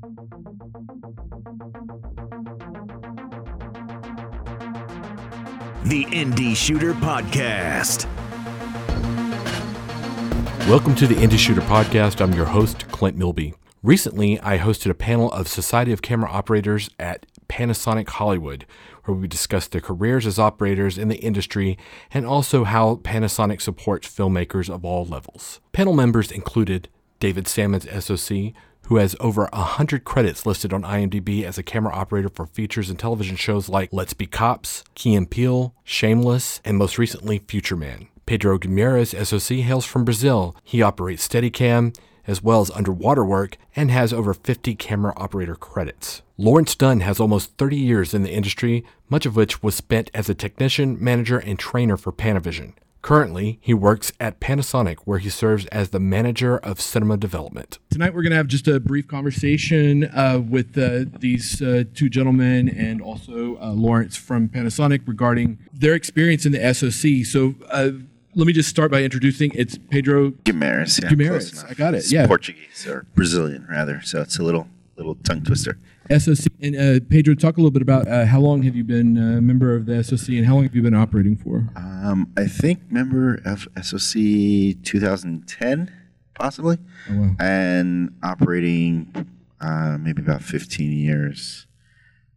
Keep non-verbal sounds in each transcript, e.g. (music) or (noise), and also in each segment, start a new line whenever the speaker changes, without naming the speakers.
The Indie Shooter Podcast.
Welcome to the Indie Shooter Podcast. I'm your host, Clint Milby. Recently, I hosted a panel of Society of Camera Operators at Panasonic Hollywood, where we discussed their careers as operators in the industry and also how Panasonic supports filmmakers of all levels. Panel members included David Sammons, SOC, who has over 100 credits listed on IMDb as a camera operator for features and television shows like Let's Be Cops, Key and Peele, Shameless, and most recently Future Man. Pedro Guimarães, SOC, hails from Brazil. He operates Steadicam as well as underwater work and has over 50 camera operator credits. Lawrence Dunn has almost 30 years in the industry, much of which was spent as a technician, manager, and trainer for Panavision. Currently, he works at Panasonic, where he serves as the manager of cinema development.
Tonight, we're going to have just a brief conversation uh, with uh, these uh, two gentlemen and also uh, Lawrence from Panasonic regarding their experience in the SOC. So, uh, let me just start by introducing it's Pedro
Guimarães. Yeah,
Guimarães. I got it,
It's
yeah.
Portuguese or Brazilian rather, so it's a little little tongue twister.
SOC. And uh, Pedro, talk a little bit about uh, how long have you been a member of the SOC and how long have you been operating for?
Um, I think member of SOC 2010, possibly,
Oh, wow.
and operating uh, maybe about 15 years.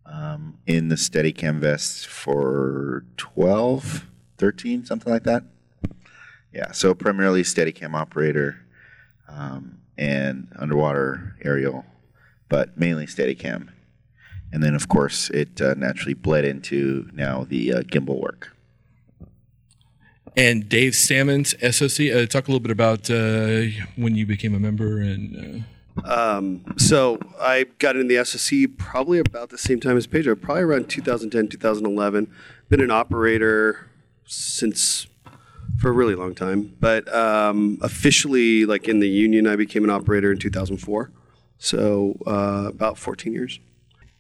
Um, in the Steadicam vest for 12, 13, something like that. Yeah, so primarily Steadicam operator um, and underwater aerial, but mainly Steadicam. And then, of course, it uh, naturally bled into now the uh, gimbal work.
And Dave Sammons, SOC. Uh, talk a little bit about uh, when you became a member and. Uh,
Um, so I got in the SSC probably about the same time as Pedro, probably around 2010, 2011. Been an operator since for a really long time, but um, officially, like in the union, I became an operator in 2004. So uh, about 14 years.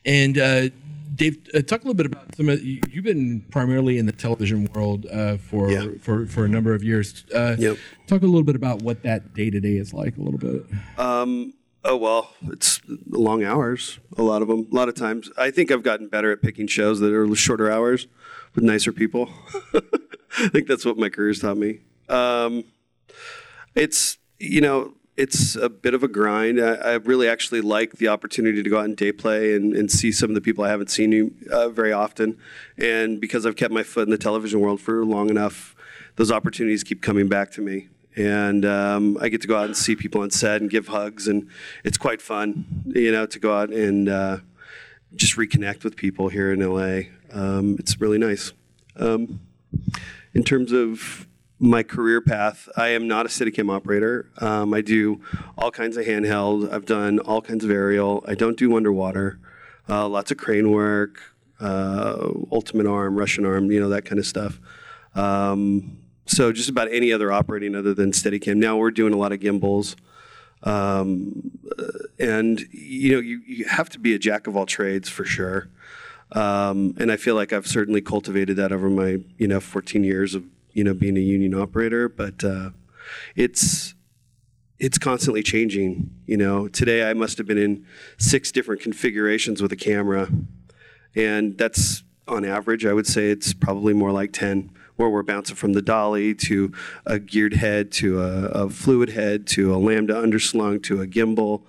And uh, Dave, uh, talk a little bit about some of you- you've been primarily in the television world uh, for,
Yeah.
for for a number of years. Uh,
Yep.
Talk a little bit about what that day to day is like. A little bit.
Um, oh well, it's long hours. A lot of them. A lot of times, I think I've gotten better at picking shows that are shorter hours with nicer people. (laughs) I think that's what my career's taught me. Um, it's you know it's a bit of a grind. I, I really actually like the opportunity to go out and day play and, and see some of the people I haven't seen uh, very often. And because I've kept my foot in the television world for long enough, those opportunities keep coming back to me. And um, I get to go out and see people on set and give hugs, and it's quite fun, you know, to go out and uh, just reconnect with people here in LA. Um, it's really nice. Um, in terms of my career path, I am not a Steadicam operator. Um, I do all kinds of handheld. I've done all kinds of aerial. I don't do underwater. Uh, lots of crane work, uh, ultimate arm, Russian arm, you know that kind of stuff. Um, so just about any other operating other than Steadicam. Now we're doing a lot of gimbals. Um, and you know you, you have to be a jack of all trades for sure um, and I feel like I've certainly cultivated that over my you know 14 years of you know being a union operator but uh, it's it's constantly changing you know. Today I must have been in six different configurations with a camera and that's on average I would say it's probably more like 10 where we're bouncing from the dolly to a geared head to a, a fluid head to a lambda underslung to a gimbal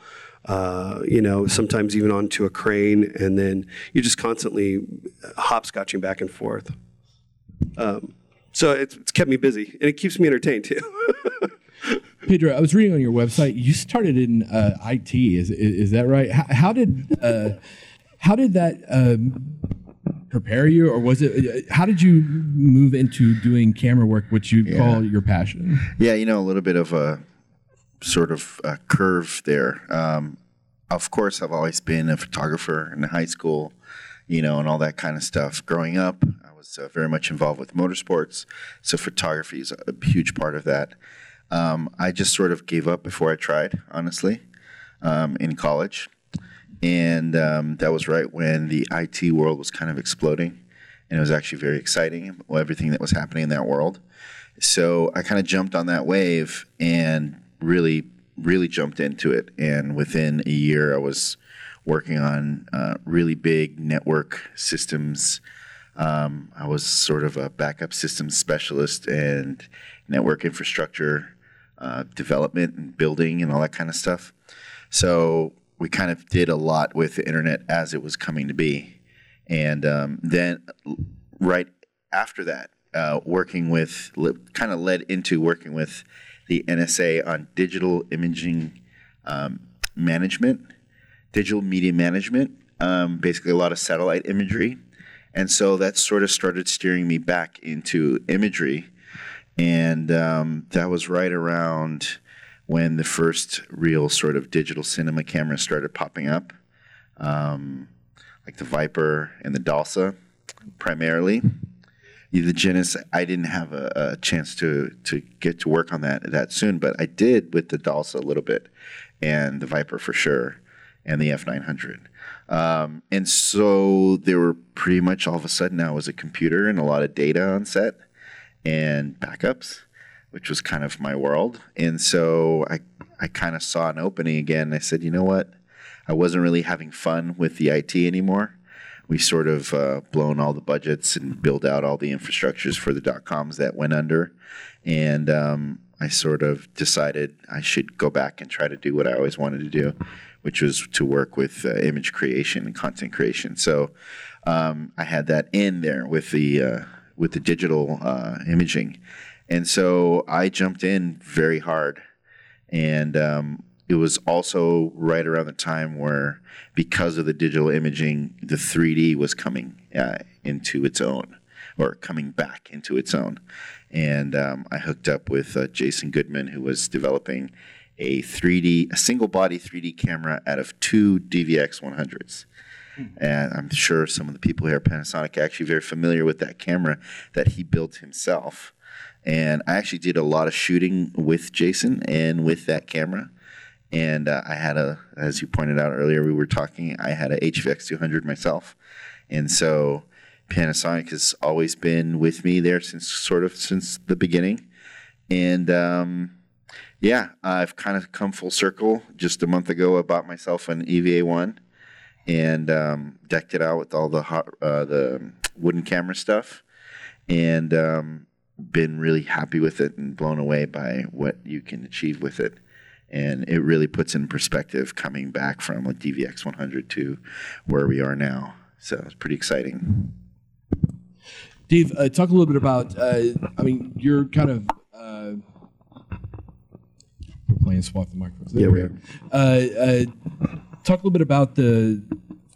uh, you know sometimes even onto a crane and then you're just constantly hopscotching back and forth. Um, so it's, it's kept me busy and it keeps me entertained too (laughs)
Pedro, I was reading on your website. You started in uh, IT. Is, is is that right? How, how did uh, how did that um, prepare you, or was it? How did you move into doing camera work, which you call your passion?
Yeah, you know, a little bit of a sort of a curve there. Um, of course, I've always been a photographer in high school, you know, and all that kind of stuff. Growing up, I was uh, very much involved with motorsports, so photography is a huge part of that. Um, I just sort of gave up before I tried, honestly, um, in college. And um, that was right when the IT world was kind of exploding. And it was actually very exciting, everything that was happening in that world. So I kind of jumped on that wave and really really jumped into it. And within a year, I was working on uh, really big network systems. Um, I was sort of a backup systems specialist and network infrastructure uh, development and building and all that kind of stuff. So we kind of did a lot with the internet as it was coming to be. And um, then right after that, uh, working with, kind of led into working with the NSA on digital imaging um, management, digital media management, um, basically a lot of satellite imagery. And so that sort of started steering me back into imagery. And um, that was right around when the first real sort of digital cinema cameras started popping up, um, like the Viper and the Dalsa primarily the Genesis, I didn't have a, a, chance to to get to work on that that soon, but I did with the Dalsa a little bit, and the Viper for sure, and the F nine hundred. Um, and so there were pretty much all of a sudden now was a computer and a lot of data on set and backups, which was kind of my world. And so I I kind of saw an opening again. I said, you know what, I wasn't really having fun with the IT anymore we sort of uh, blown all the budgets and built out all the infrastructures for the dot coms that went under. And um, I sort of decided I should go back and try to do what I always wanted to do, which was to work with uh, image creation and content creation. So um, I had that in there with the uh, with the digital uh, imaging, and so I jumped in very hard, and um, it was also right around the time where, because of the digital imaging, the 3D was coming uh, into its own or coming back into its own. And um, I hooked up with uh, Jason Goodman, who was developing a 3D, a single body 3D camera out of two DVX 100s. And I'm sure some of the people here at Panasonic are actually very familiar with that camera that he built himself. And I actually did a lot of shooting with Jason and with that camera. And uh, I had a, as you pointed out earlier, we were talking, I had a HVX 200 myself. And so Panasonic has always been with me there since sort of since the beginning. And um, yeah, I've kind of come full circle. Just a month ago, I bought myself an EVA 1 and um, decked it out with all the hot, uh, the wooden camera stuff. And um, been really happy with it and blown away by what you can achieve with it and it really puts in perspective coming back from a DVX 100 to where we are now. So it's pretty exciting.
Dave, uh, talk a little bit about. Uh, I mean, you're kind of. We're swap the microphones. There
yeah, we are.
Uh, uh, talk a little bit about the.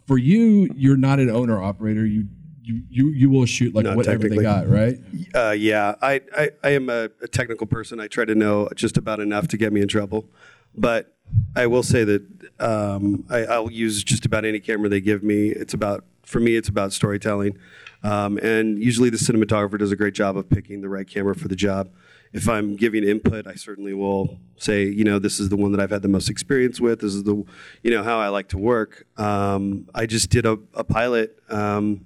For you, you're not an owner operator. You you, you, you will shoot like Not whatever they got, right?
Uh, yeah, I, I, I am a, a, technical person. I try to know just about enough to get me in trouble, but I will say that um, I, I'll use just about any camera they give me. It's about for me, it's about storytelling, um, and usually the cinematographer does a great job of picking the right camera for the job. If I'm giving input, I certainly will say, you know, this is the one that I've had the most experience with. This is the, you know, how I like to work. Um, I just did a, a pilot um,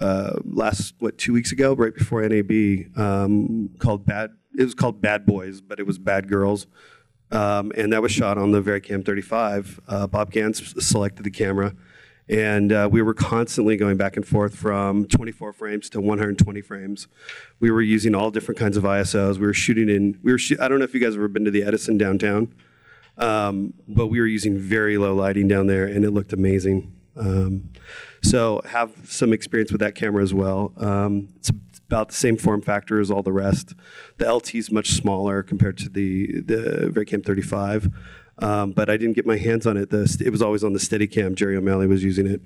uh, last what two weeks ago, right before NAB, um, called Bad. It was called Bad Boys, but it was Bad Girls, um, and that was shot on the VariCam 35. Uh, Bob Gans selected the camera, and uh, we were constantly going back and forth from 24 frames to 120 frames. We were using all different kinds of ISOs. We were shooting in. We were. I don't know if you guys have ever been to the Edison downtown, um, but we were using very low lighting down there, and it looked amazing. Um, so have some experience with that camera as well. Um, it's about the same form factor as all the rest. The LT is much smaller compared to the the VariCam 35, um, but I didn't get my hands on it. The, it was always on the Steadicam. Jerry O'Malley was using it.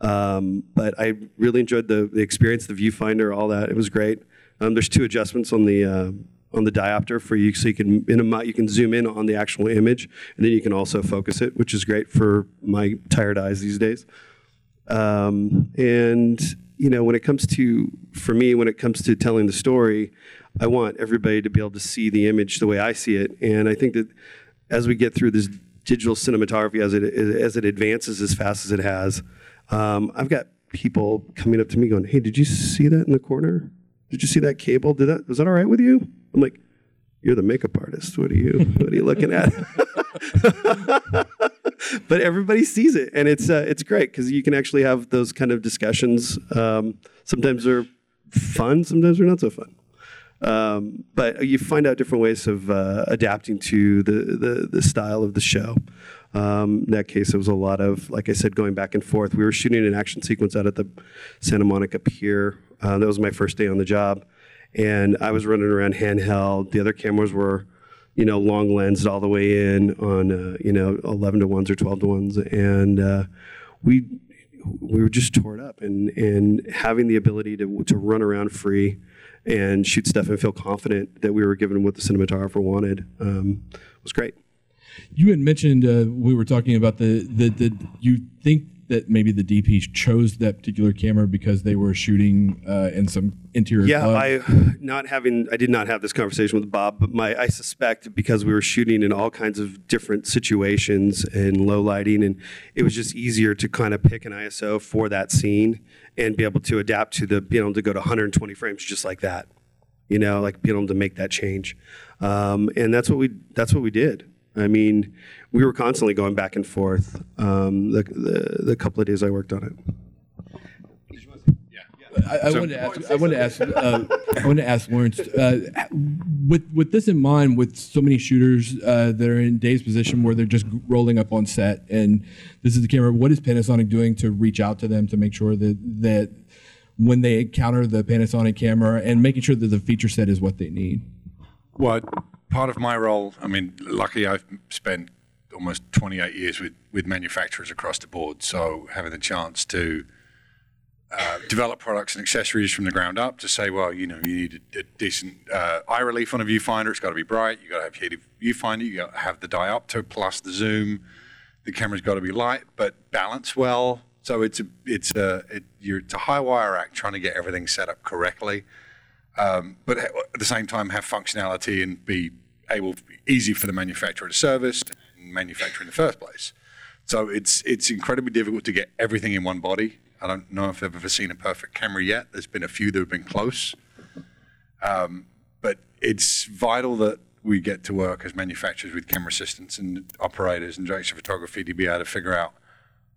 Um, but I really enjoyed the, the, experience, the viewfinder, all that. It was great. Um, there's two adjustments on the uh, on the diopter for you, so you can in a, you can zoom in on the actual image, and then you can also focus it, which is great for my tired eyes these days. Um, and you know, when it comes to for me, when it comes to telling the story, I want everybody to be able to see the image the way I see it. And I think that as we get through this digital cinematography, as it as it advances as fast as it has, um, I've got people coming up to me going, "Hey, did you see that in the corner? Did you see that cable? Did that was that all right with you?" I'm like, you're the makeup artist. What are you? What are you looking at? (laughs) but everybody sees it, and it's uh, it's great because you can actually have those kind of discussions. Um, sometimes they're fun, sometimes they're not so fun. Um, but you find out different ways of uh, adapting to the, the, the style of the show. Um, in that case, it was a lot of, like I said, going back and forth. We were shooting an action sequence out at the Santa Monica Pier. Uh, that was my first day on the job, and I was running around handheld. The other cameras were, you know, long lensed all the way in on, uh, you know, 11 to ones or 12 to ones, and uh, we we were just tore it up. And and having the ability to to run around free and shoot stuff and feel confident that we were given what the cinematographer wanted um, was great.
You had mentioned uh, we were talking about the, the you think that maybe the DP chose that particular camera because they were shooting uh, in some interior.
Yeah,
club.
I not having I did not have this conversation with Bob, but my I suspect because we were shooting in all kinds of different situations and low lighting, and it was just easier to kind of pick an ISO for that scene and be able to adapt to the being able to go to 120 frames just like that, you know, like being able to make that change, um, and that's what we that's what we did. I mean, we were constantly going back and forth um, the, the the couple of days I worked on it.
I, I wanted to ask. I wanted to ask. (laughs) Uh, I wanted to ask Lawrence. Uh, with with this in mind, with so many shooters uh, that are in Dave's position where they're just rolling up on set, and this is the camera. What is Panasonic doing to reach out to them to make sure that that when they encounter the Panasonic camera and making sure that the feature set is what they need?
Well, part of my role, I mean, luckily I've spent almost 28 years with, with manufacturers across the board. So having the chance to uh, develop products and accessories from the ground up to say, well, you know, you need a, a decent uh, eye relief on a viewfinder. It's got to be bright. You've got to have heated viewfinder. You've got to have the diopter plus the zoom. The camera's got to be light but balance well. So it's a it's a it, you're, it's a high wire act trying to get everything set up correctly, um, but at the same time have functionality and be able easy for the manufacturer to service manufacture in the first place. So it's it's incredibly difficult to get everything in one body. I don't know if I've ever seen a perfect camera yet. There's been a few that have been close, um, but it's vital that we get to work as manufacturers with camera assistants and operators and director of photography to be able to figure out.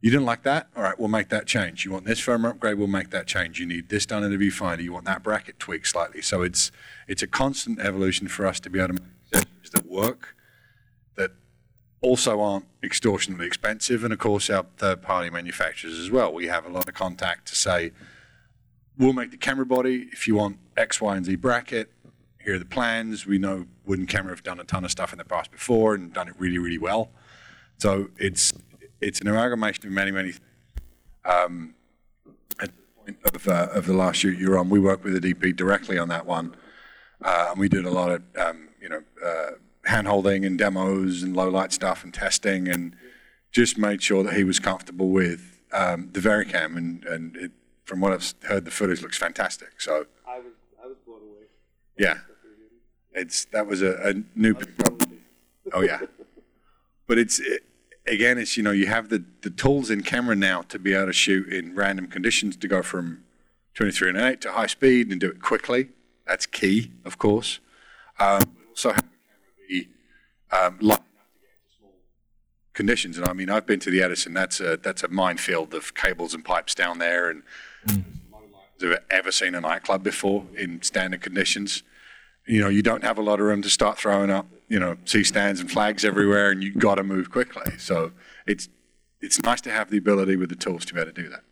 You didn't like that? All right, we'll make that change. You want this firmware upgrade? We'll make that change. You need this done in the viewfinder. You want that bracket tweaked slightly. So it's it's a constant evolution for us to be able to make accessories that work, that also aren't extortionately expensive, and of course our third-party manufacturers as well. We have a lot of contact to say, we'll make the camera body if you want X, Y, and Z bracket. Here are the plans. We know Wooden Camera have done a ton of stuff in the past before and done it really, really well. So it's it's an amalgamation of many, many. Um, at the point of, uh, of the last shoot you were on, we worked with the DP directly on that one, uh, and we did a lot of um, you know uh, hand holding and demos and low light stuff and testing, and just made sure that he was comfortable with um, the VariCam, and and it, from what I've heard, the footage looks fantastic. So
I was I was blown away.
yeah, it's that was a, a new. Oh yeah, but it's it, again, it's you know you have the the tools in camera now to be able to shoot in random conditions to go from 23 and 8 to high speed and do it quickly. That's key, of course. Um, but be um, light enough to get into small conditions. And I mean, I've been to the Edison. That's a that's a minefield of cables and pipes down there, and have ever seen a nightclub before in standard conditions. You know, you don't have a lot of room to start throwing up, you know, C stands and flags everywhere, and you've got to move quickly. So it's it's nice to have the ability with the tools to be able to do that.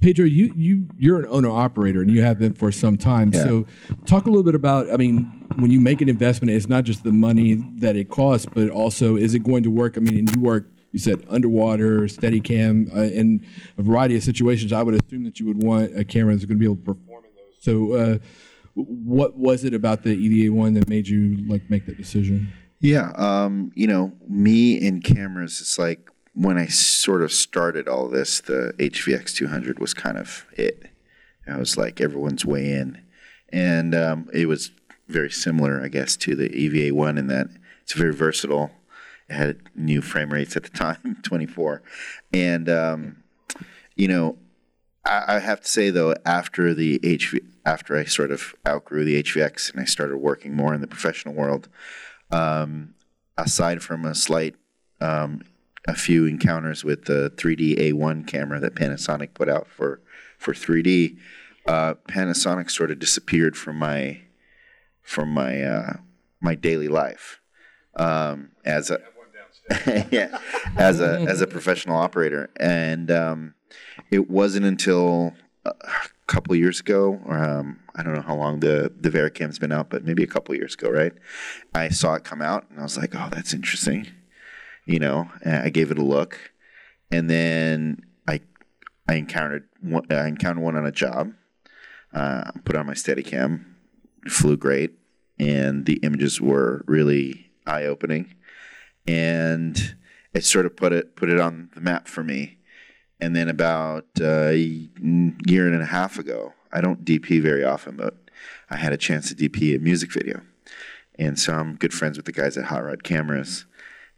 Pedro, you you you're an owner operator and you have been for some time. So, talk a little bit about. I mean, when you make an investment, it's not just the money that it costs, but also is it going to work? I mean, you work. You said underwater, Steadicam, uh, in a variety of situations. I would assume that you would want a camera that's going to be able to perform in those. So, uh, what was it about the EVA one that made you like make that decision?
Yeah, um, you know, me and cameras, it's like when I sort of started all this, the HVX 200 was kind of it. I was like everyone's way in. And um, it was very similar, I guess, to the EVA 1 in that it's very versatile. It had new frame rates at the time, (laughs) 24. And, um, you know, I, I have to say though, after the HV, after I sort of outgrew the HVX and I started working more in the professional world, um, aside from a slight, um, a few encounters with the 3D A1 camera that Panasonic put out for for 3D, uh, Panasonic sort of disappeared from my from my uh, my daily life um, as a (laughs) yeah as a (laughs) as a professional operator, and um, it wasn't until a couple years ago, or um, I don't know how long the the VariCam's been out, but maybe a couple years ago, right? I saw it come out, and I was like, "Oh, that's interesting," you know. And I gave it a look, and then I I encountered one, I encountered one on a job. Uh, put on my Steadicam, flew great, and the images were really eye opening, and it sort of put it put it on the map for me. And then about uh, a year and a half ago, I don't DP very often, but I had a chance to DP a music video, and so I'm good friends with the guys at Hot Rod Cameras.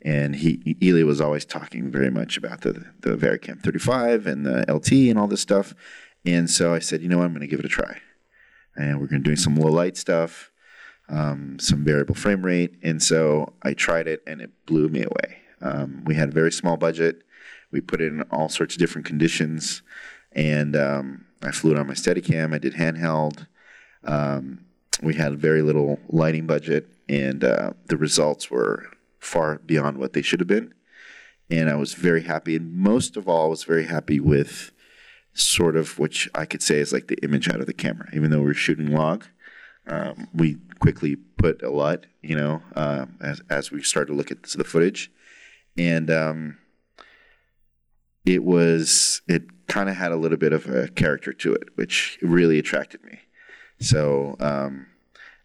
And he Ely was always talking very much about the the VariCam 35 and the LT and all this stuff. And so I said, you know what, I'm going to give it a try. And we're going to do some low light stuff, um, some variable frame rate. And so I tried it and it blew me away. Um, we had a very small budget. We put it in all sorts of different conditions. And um, I flew it on my Steadicam. I did handheld. Um, we had very little lighting budget, and uh, the results were far beyond what they should have been. And I was very happy. And most of all, I was very happy with sort of which I could say is like the image out of the camera. Even though we are shooting log, um, we quickly put a LUT, you know, uh, as, as we started to look at the footage. And um, it was, it kind of had a little bit of a character to it, which really attracted me. So, um,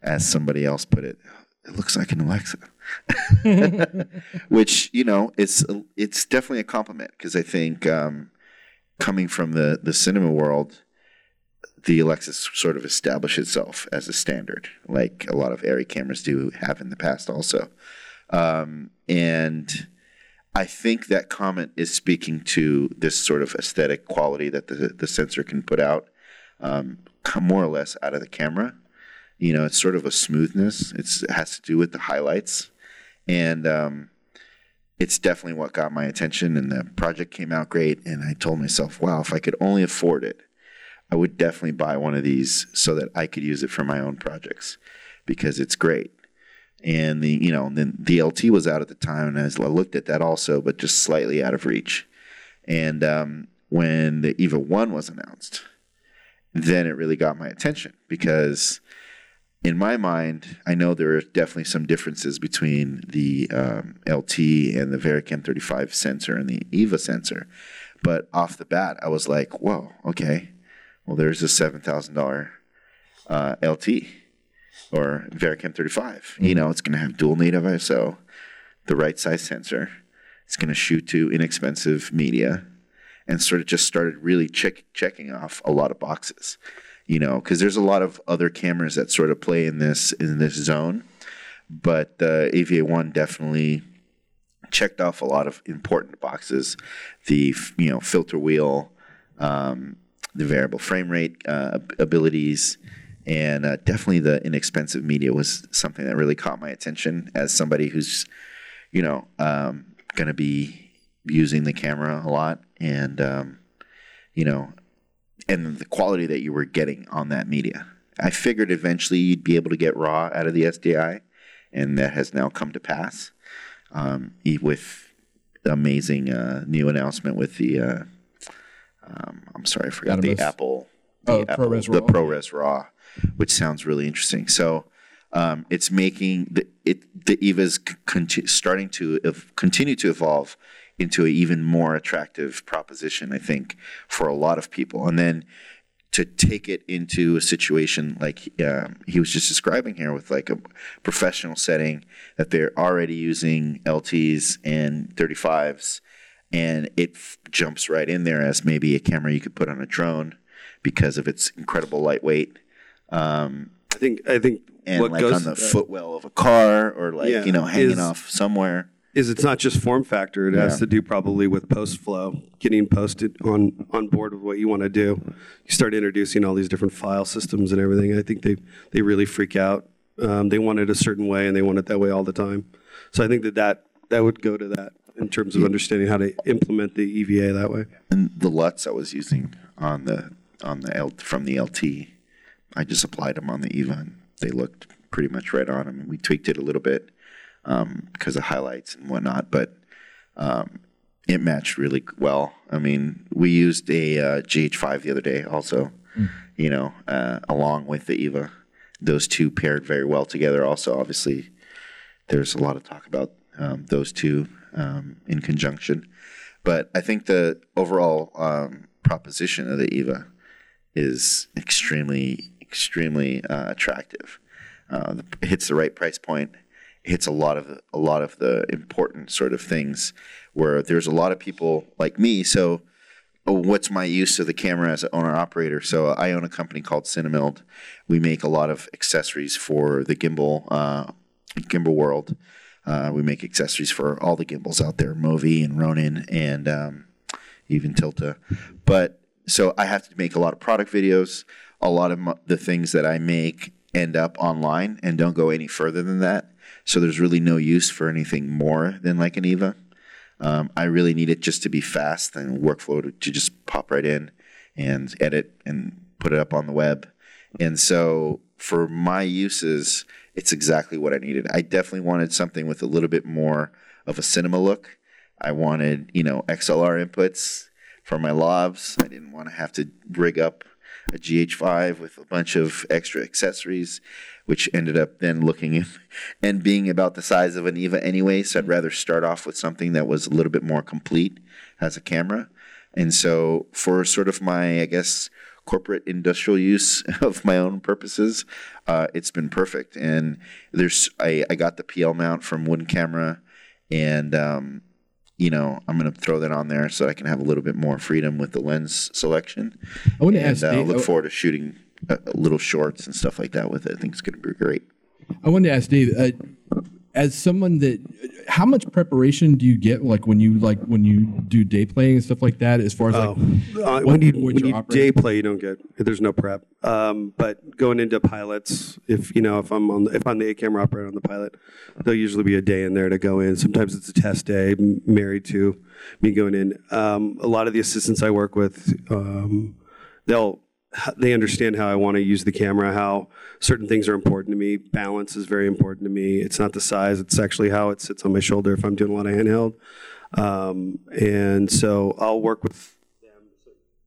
as somebody else put it, it looks like an Alexa. (laughs) (laughs) which you know it's it's definitely a compliment because I think um, coming from the the cinema world, the Alexa sort of established itself as a standard, like a lot of Arri cameras do have in the past, also. Um, and I think that comment is speaking to this sort of aesthetic quality that the the sensor can put out, um, more or less out of the camera. You know, it's sort of a smoothness. It's, it has to do with the highlights, and um, it's definitely what got my attention. And the project came out great. And I told myself, wow, if I could only afford it, I would definitely buy one of these so that I could use it for my own projects because it's great. And the you know then the LT was out at the time, and I looked at that also, but just slightly out of reach. And um, when the Eva One was announced, then it really got my attention because in my mind, I know there are definitely some differences between the um, LT and the VariCam 35 sensor and the EVA sensor. But off the bat, I was like, whoa, okay. Well, there's a $7,000 uh, LT or VariCam 35. Mm-hmm. You know, it's going to have dual native ISO, the right size sensor. It's going to shoot to inexpensive media and sort of just started really check, checking off a lot of boxes you know, because there's a lot of other cameras that sort of play in this in this zone, but the EVA one definitely checked off a lot of important boxes. The you know filter wheel, um, the variable frame rate uh, abilities, and uh, definitely the inexpensive media was something that really caught my attention as somebody who's you know um, going to be using the camera a lot and um, you know and the quality that you were getting on that media. I figured eventually you'd be able to get raw out of the SDI, and that has now come to pass um, with the amazing uh, new announcement with the. Uh, um, I'm sorry, I forgot the Apple. The
oh,
Apple,
ProRes
the
RAW.
ProRes RAW, which sounds really interesting. So um, it's making the it the Eva's conti- starting to ev- continue to evolve into an even more attractive proposition, I think, for a lot of people. And then to take it into a situation like uh, he was just describing here with like a professional setting that they're already using LTs and 35s and it f- jumps right in there as maybe a camera you could put on a drone because of its incredible lightweight. Um,
I think I think
and like on the footwell of a car or like
Yeah,
you know hanging
is-
off somewhere
is it's not just form factor. It has
Yeah.
to do probably with post flow, getting posted on on board with what you want to do. You start introducing all these different file systems and everything. I think they they really freak out. Um, they want it a certain way, and they want it that way all the time. So I think that that that would go to that in terms of understanding how to implement the EVA that way.
And the LUTs I was using on the on the L, from the LT, I just applied them on the Eva, and they looked pretty much right on. Mean, we tweaked it a little bit um, because of highlights and whatnot, but um, it matched really well. I mean, we used a uh, GH5 the other day, also, you know, uh, along with the Eva. Those two paired very well together. Also, obviously, there's a lot of talk about um, those two um, in conjunction. But I think the overall um, proposition of the Eva is extremely, extremely uh, attractive. Uh, it hits the right price point. It hits a lot of a lot of the important sort of things where there's a lot of people like me. So, oh, what's my use of the camera as an owner operator? So, I own a company called CineMilled. We make a lot of accessories for the gimbal uh, gimbal world. Uh, we make accessories for all the gimbals out there, Movi and Ronin, and um, even Tilta. But so I have to make a lot of product videos. A lot of the things that I make end up online and don't go any further than that. So there's really no use for anything more than like an Eva. Um, I really need it just to be fast and workflow to, to just pop right in and edit and put it up on the web. And so for my uses, it's exactly what I needed. I definitely wanted something with a little bit more of a cinema look. I wanted, you know, XLR inputs for my lavs. I didn't want to have to rig up a GH5 with a bunch of extra accessories, which ended up then looking (laughs) and being about the size of an Eva anyway. So I'd rather start off with something that was a little bit more complete as a camera. And so for sort of my, I guess, corporate industrial use (laughs) of my own purposes, uh, it's been perfect. And there's I, I got the PL mount from Wooden Camera, and um, you know I'm going to throw that on there so I can have a little bit more freedom with the lens selection.
I want to
And
ask
uh,
Dave.
look forward to shooting uh, little shorts and stuff like that with it. I think it's going to be great.
I wanted to ask Dave, uh, as someone that, how much preparation do you get, like when you like when you do day playing and stuff like that, as far as like
Uh,
what-
when you when
you're
you
operating?
day play, you don't get there's no prep. Um, but going into pilots, if you know if I'm on if I'm the A camera operator on the pilot, there'll usually be a day in there to go in. Sometimes it's a test day, married to me going in. Um, a lot of the assistants I work with, um, they'll they understand how I want to use the camera, how certain things are important to me. Balance is very important to me. It's not the size; it's actually how it sits on my shoulder if I'm doing a lot of handheld. Um, and so I'll work with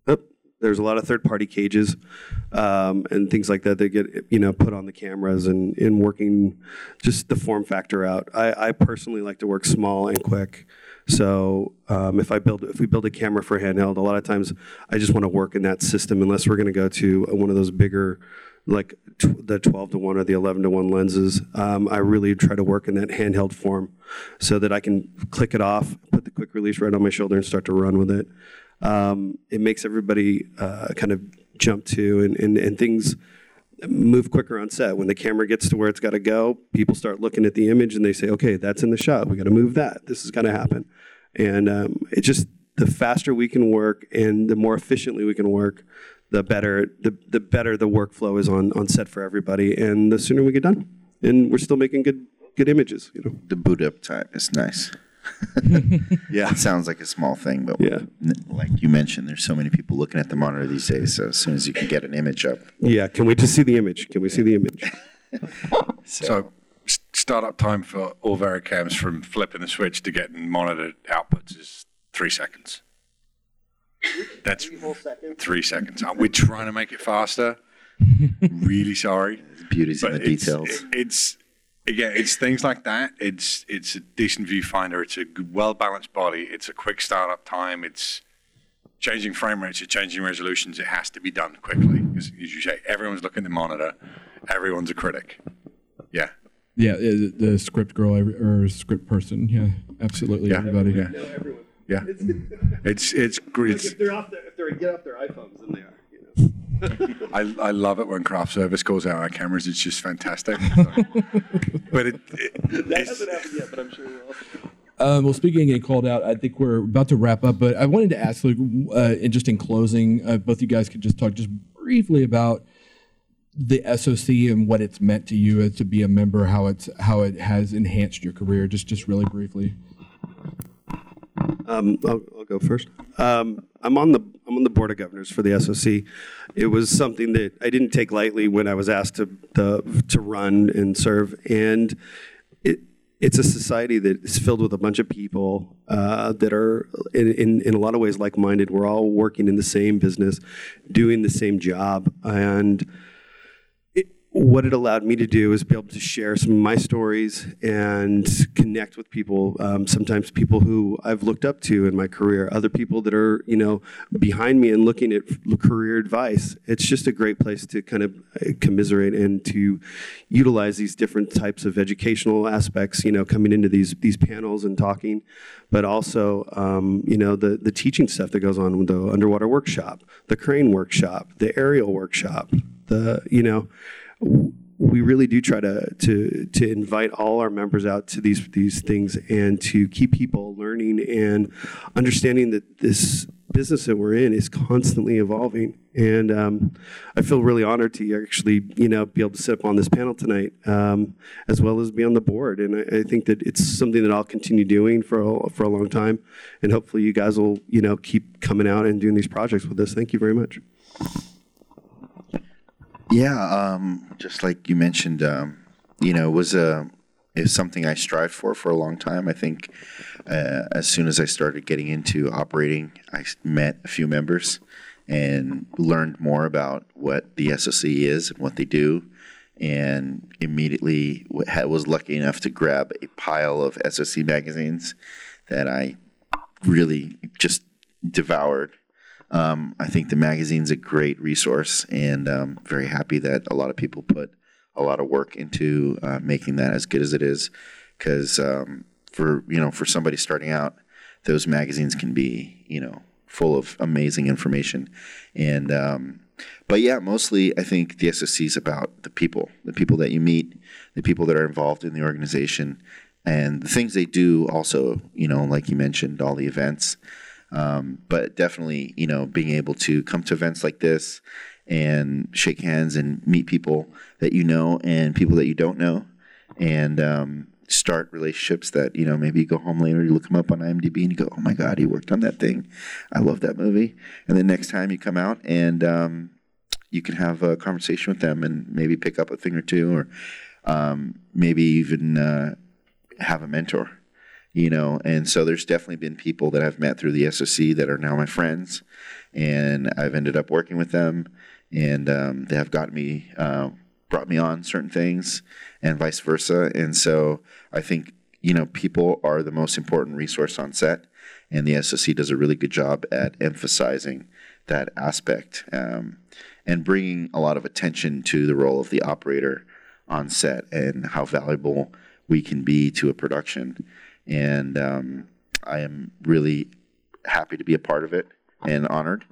Yep. There's a lot of third-party cages um, and things like that that get you know put on the cameras and in working just the form factor out. I, I personally like to work small and quick. So um, if I build if we build a camera for handheld, a lot of times I just want to work in that system unless we're going to go to one of those bigger like tw- the 12 to 1 or the 11 to 1 lenses. Um, i really try to work in that handheld form so that i can click it off put the quick release right on my shoulder and start to run with it. Um, it makes everybody uh, kind of jump to and, and, and things move quicker on set. When the camera gets to where it's got to go people start looking at the image and they say okay that's in the shot. We got to move that. This is going to happen and um, it just the faster we can work and the more efficiently we can work the better the, the better the workflow is on, on set for everybody. And the sooner we get done. And we're still making good good images you know.
The boot up time is nice. (laughs)
yeah.
It sounds like a small thing, but
Yeah.
like you mentioned, there's so many people looking at the monitor these days. So as soon as you can get an image up,
yeah. Can we just see the image? Can we see the image? (laughs)
So s- startup time for all VariCams from flipping the switch to getting monitored outputs is three seconds. That's three seconds. Uh, We're trying to make it faster. (laughs) really sorry.
beauty's in the
it's,
details.
it- it's again, it's things like that. It's it's a decent viewfinder. It's a well balanced body. It's a quick startup time. It's changing frame rates. It's changing resolutions. It has to be done quickly. As, as you say, everyone's looking at the monitor. Everyone's a critic. Yeah.
Yeah, the, the script girl every- or script person. Yeah, absolutely.
Yeah.
Everybody.
Yeah. Yeah. It's it's great. It's,
they're off their if they get off their iphones then they are you know (laughs)
I, I love it when craft service calls out our cameras. It's just fantastic. (laughs) but it, it it's,
happened yet but i'm sure it will
Um, well, speaking of getting called out, I think we're about to wrap up, but I wanted to ask, like, uh, and just in closing, uh, both you guys could just talk just briefly about the SOC and what it's meant to you as to be a member, how it's how it has enhanced your career, just just really briefly.
Um, I'll, I'll go first. Um, I'm on the I'm on the board of governors for the SOC. It was something that I didn't take lightly when I was asked to the, to run and serve, and it it's a society that is filled with a bunch of people uh, that are in, in, in a lot of ways like-minded. We're all working in the same business, doing the same job, and what it allowed me to do is be able to share some of my stories and connect with people. Um, sometimes people who I've looked up to in my career, other people that are you know behind me and looking at career advice. It's just a great place to kind of uh, commiserate and to utilize these different types of educational aspects. You know, coming into these these panels and talking, but also um, you know the the teaching stuff that goes on with the underwater workshop, the crane workshop, the aerial workshop, the you know we really do try to to to invite all our members out to these these things and to keep people learning and understanding that this business that we're in is constantly evolving. And um, I feel really honored to actually, you know, be able to sit up on this panel tonight, um, as well as be on the board. And I, I, think that it's something that I'll continue doing for a, for a long time. And hopefully, you guys will, you know, keep coming out and doing these projects with us. Thank you very much.
Yeah, um, just like you mentioned, um, you know, was a is something I strived for for a long time. I think uh, as soon as I started getting into operating, I met a few members and learned more about what the SOC is and what they do, and immediately was lucky enough to grab a pile of SOC magazines that I really just devoured um, I think the magazine's a great resource, and um, very happy that a lot of people put a lot of work into uh, making that as good as it is. Because um, for you know, for somebody starting out, those magazines can be you know full of amazing information, and um, but yeah, mostly I think the SOC is about the people, the people that you meet, the people that are involved in the organization, and the things they do. Also, you know, like you mentioned, all the events. Um, but definitely, you know, being able to come to events like this and shake hands and meet people that you know and people that you don't know, and um, start relationships that you know maybe you go home later, you look them up on IMDb, and you go, "Oh my God, he worked on that thing! I love that movie." And then next time you come out and um, you can have a conversation with them and maybe pick up a thing or two, or um, maybe even uh, have a mentor you know and so there's definitely been people that i've met through the soc that are now my friends and i've ended up working with them and um, they have gotten me uh, brought me on certain things and vice versa and so i think you know people are the most important resource on set and the soc does a really good job at emphasizing that aspect um, and bringing a lot of attention to the role of the operator on set and how valuable we can be to a production and um, I am really happy to be a part of it and honored.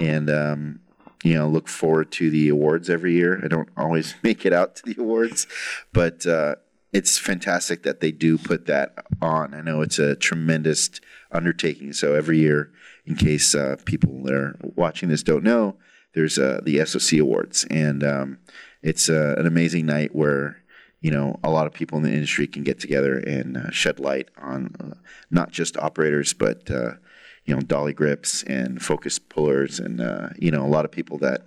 And um, you know, look forward to the awards every year. I don't always (laughs) make it out to the awards, but uh, it's fantastic that they do put that on. I know it's a tremendous undertaking. So every year, in case uh, people that are watching this don't know, there's uh, the SOC Awards, and um, it's uh, an amazing night where you know, a lot of people in the industry can get together and uh, shed light on uh, not just operators, but uh, you know, dolly grips and focus pullers, and uh, you know, a lot of people that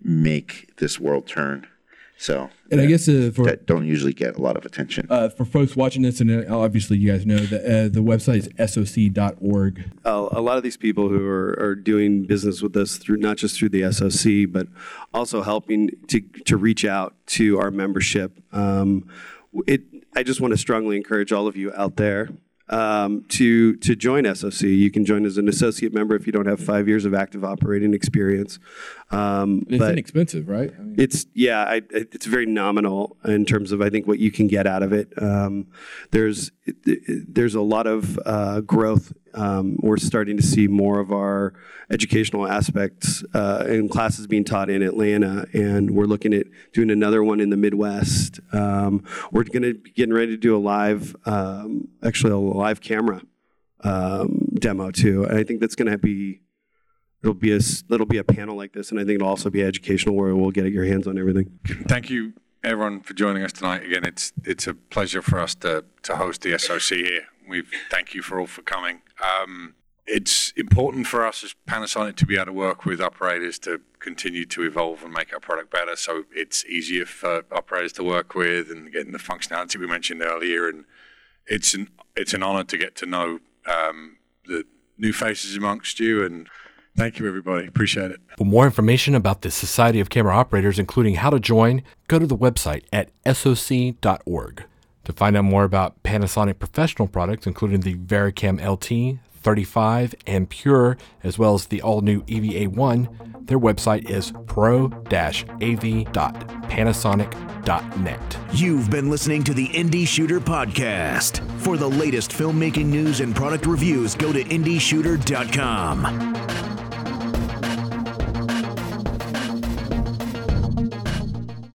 make this world turn. So,
and I guess uh, for
that don't usually get a lot of attention.
Uh, for folks watching this, and uh, obviously you guys know that uh, the website is soc.org.
Uh, a lot of these people who are, are doing business with us through not just through the SOC, but also helping to to reach out to our membership. Um, it, I just want to strongly encourage all of you out there um, to to join SOC. You can join as an associate member if you don't have five years of active operating experience.
Um, it's inexpensive, right?
I mean, it's yeah, I, it's very nominal in terms of I think what you can get out of it. Um, there's there's a lot of uh, growth Um, we're starting to see more of our educational aspects uh, and classes being taught in Atlanta, and we're looking at doing another one in the Midwest. Um, we're going to be getting ready to do a live, um, actually a live camera um, demo too. And I think that's going to be it'll be a it'll be a panel like this, and I think it'll also be educational where we'll get your hands on everything.
Thank you, everyone, for joining us tonight. Again, it's it's a pleasure for us to to host the SOC here. We thank you for all for coming. Um, it's important for us as Panasonic to be able to work with operators to continue to evolve and make our product better. So it's easier for operators to work with and getting the functionality we mentioned earlier. And it's an it's an honor to get to know um, the new faces amongst you. And thank you, everybody. Appreciate it.
For more information about the Society of Camera Operators, including how to join, go to the website at soc.org. To find out more about Panasonic professional products, including the VariCam LT, 35, and Pure, as well as the all new EVA1, their website is pro-av.panasonic.net.
You've been listening to the Indie Shooter Podcast. For the latest filmmaking news and product reviews, go to IndieShooter.com.